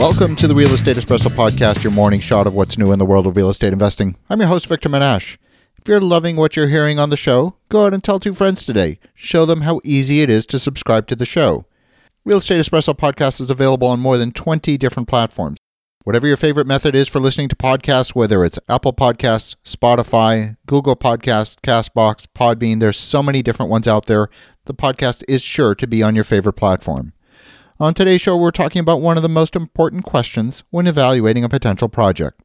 Welcome to the Real Estate Espresso Podcast, your morning shot of what's new in the world of real estate investing. I'm your host, Victor Menasce. If you're loving what you're hearing on the show, go out and tell two friends today. Show them how easy it is to subscribe to the show. Real Estate Espresso Podcast is available on more than 20 different platforms. Whatever your favorite method is for listening to podcasts, whether it's Apple Podcasts, Spotify, Google Podcasts, Castbox, Podbean, there's so many different ones out there. The podcast is sure to be on your favorite platform. On today's show, we're talking about one of the most important questions when evaluating a potential project.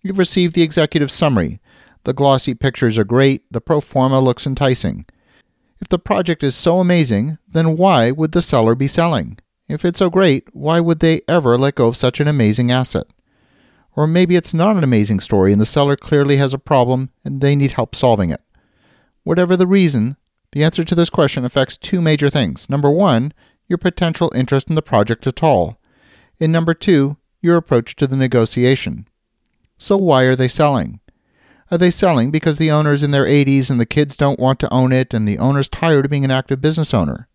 You've received the executive summary. The glossy pictures are great, the pro forma looks enticing. If the project is so amazing, then why would the seller be selling? If it's so great, why would they ever let go of such an amazing asset? Or maybe it's not an amazing story and the seller clearly has a problem and they need help solving it. Whatever the reason, the answer to this question affects two major things. Number one, your potential interest in the project at all. And number two, your approach to the negotiation. So, why are they selling? Are they selling because the owner's in their 80s and the kids don't want to own it and the owner's tired of being an active business owner?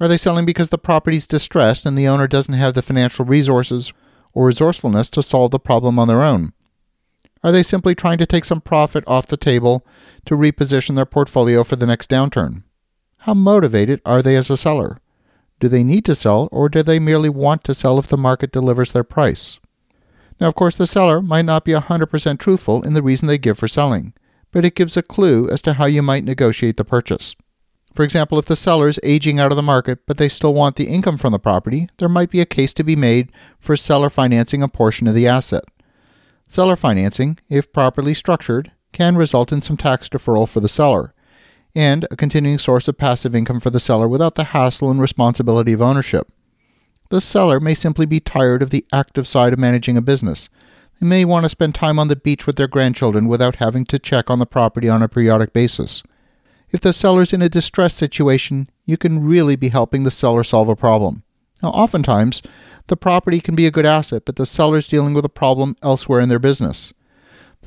Are they selling because the property's distressed and the owner doesn't have the financial resources or resourcefulness to solve the problem on their own? Are they simply trying to take some profit off the table to reposition their portfolio for the next downturn? How motivated are they as a seller? Do they need to sell, or do they merely want to sell if the market delivers their price? Now, of course, the seller might not be 100% truthful in the reason they give for selling, but it gives a clue as to how you might negotiate the purchase. For example, if the seller is aging out of the market but they still want the income from the property, there might be a case to be made for seller financing a portion of the asset. Seller financing, if properly structured, can result in some tax deferral for the seller, and a continuing source of passive income for the seller without the hassle and responsibility of ownership. The seller may simply be tired of the active side of managing a business. They may want to spend time on the beach with their grandchildren without having to check on the property on a periodic basis. If the seller's in a distressed situation, you can really be helping the seller solve a problem. Now, oftentimes, the property can be a good asset, but the seller's dealing with a problem elsewhere in their business.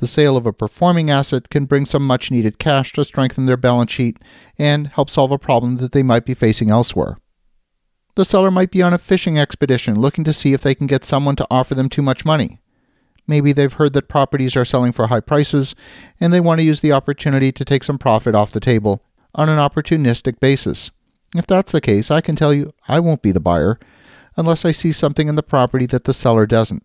The sale of a performing asset can bring some much needed cash to strengthen their balance sheet and help solve a problem that they might be facing elsewhere. The seller might be on a fishing expedition looking to see if they can get someone to offer them too much money. Maybe they've heard that properties are selling for high prices and they want to use the opportunity to take some profit off the table on an opportunistic basis. If that's the case, I can tell you I won't be the buyer unless I see something in the property that the seller doesn't.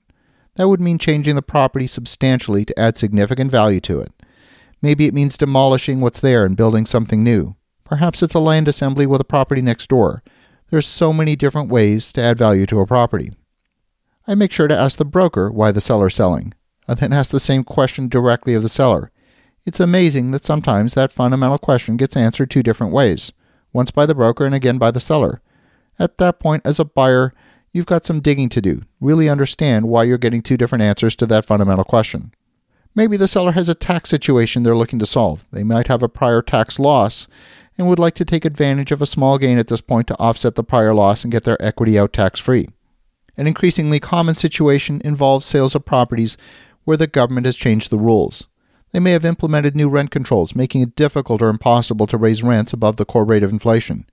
That would mean changing the property substantially to add significant value to it. Maybe it means demolishing what's there and building something new. Perhaps it's a land assembly with a property next door. There's so many different ways to add value to a property. I make sure to ask the broker why the seller is selling. I then ask the same question directly of the seller. It's amazing that sometimes that fundamental question gets answered two different ways, once by the broker and again by the seller. At that point, as a buyer, you've got some digging to do. Really understand why you're getting two different answers to that fundamental question. Maybe the seller has a tax situation they're looking to solve. They might have a prior tax loss and would like to take advantage of a small gain at this point to offset the prior loss and get their equity out tax free. An increasingly common situation involves sales of properties where the government has changed the rules. They may have implemented new rent controls, making it difficult or impossible to raise rents above the core rate of inflation.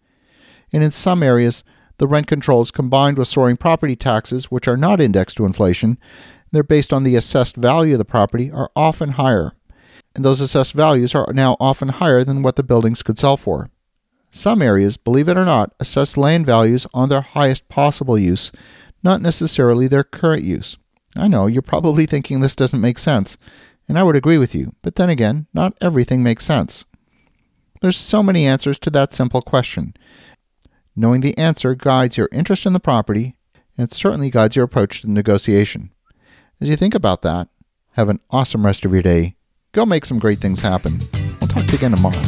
And in some areas, the rent controls combined with soaring property taxes, which are not indexed to inflation, they're based on the assessed value of the property, are often higher. And those assessed values are now often higher than what the buildings could sell for. Some areas, believe it or not, assess land values on their highest possible use, not necessarily their current use. I know you're probably thinking this doesn't make sense, and I would agree with you, but then again, not everything makes sense. There's so many answers to that simple question, Knowing the answer guides your interest in the property, and it certainly guides your approach to the negotiation. As you think about that, have an awesome rest of your day. Go make some great things happen. We'll talk to you again tomorrow.